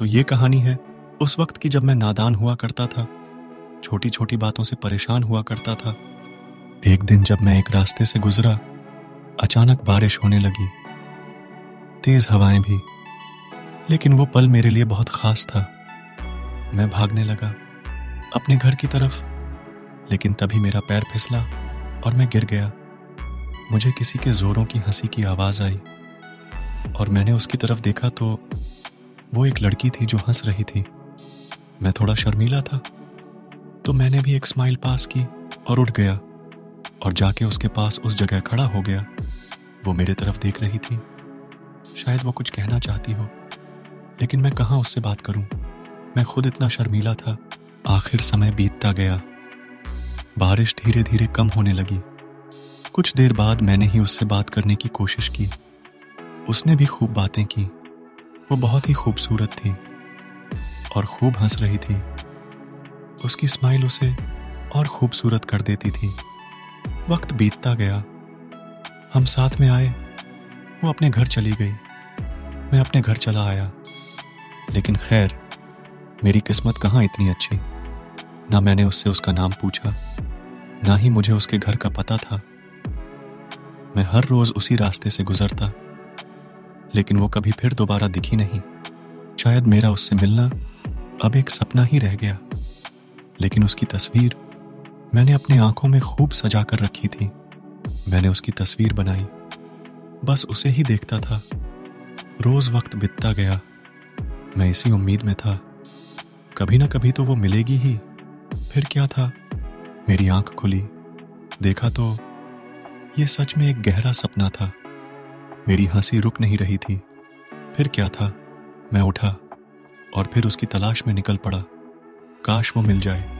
तो ये कहानी है। उस वक्त की जब मैं नादान हुआ करता था छोटी छोटी बातों से परेशान हुआ करता था, एक दिन जब मैं एक रास्ते से गुजरा, अचानक बारिश होने लगी। तेज हवाएँ भी, लेकिन वो पल मेरे लिए बहुत खास था। मैं भागने लगा, अपने घर की तरफ़, लेकिन तभी मेरा पैर फिसला और मैं गिर गया। मुझे किसी के जोरों की हँसी की आवाज़ आई और मैंने उसकी तरफ़ देखा तो वो एक लड़की थी जो हंस रही थी। मैं थोड़ा शर्मीला था तो मैंने भी एक स्माइल पास की और उठ गया और जाके उसके पास उस जगह खड़ा हो गया। वो मेरे तरफ़ देख रही थी। शायद वो कुछ कहना चाहती हो, लेकिन मैं कहाँ उससे बात करूँ? मैं खुद इतना शर्मीला था। आखिर समय बीतता गया। बारिश धीरे धीरे कम होने लगी। कुछ देर बाद मैंने ही उससे बात करने की कोशिश की। उसने भी खूब बातें की। वो बहुत ही खूबसूरत थी और खूब हंस रही थी। उसकी स्माइल उसे और खूबसूरत कर देती थी। वक्त बीतता गया। हम साथ में आए। वो अपने घर चली गई। मैं अपने घर चला आया। लेकिन खैर, मेरी किस्मत कहाँ इतनी अच्छी? ना मैंने उससे उसका नाम पूछा, ना ही मुझे उसके घर का पता था। मैं हर रोज उसी रास्ते से गुजरता। लेकिन वो कभी फिर दोबारा दिखी नहीं। शायद मेरा उससे मिलना अब एक सपना ही रह गया। लेकिन उसकी तस्वीर मैंने अपनी आँखों में खूब सजा कर रखी थी। मैंने उसकी तस्वीर बनाई। बस उसे ही देखता था। रोज वक्त बीतता गया। मैं इसी उम्मीद में था। कभी ना कभी तो वो मिलेगी ही। फिर क्या था? मेरी आँख खुली। देखा तो ये सच में एक गहरा सपना था। मेरी हँसी रुक नहीं रही थी। फिर क्या था? मैं उठा और फिर उसकी तलाश में निकल पड़ा। काश वो मिल जाए।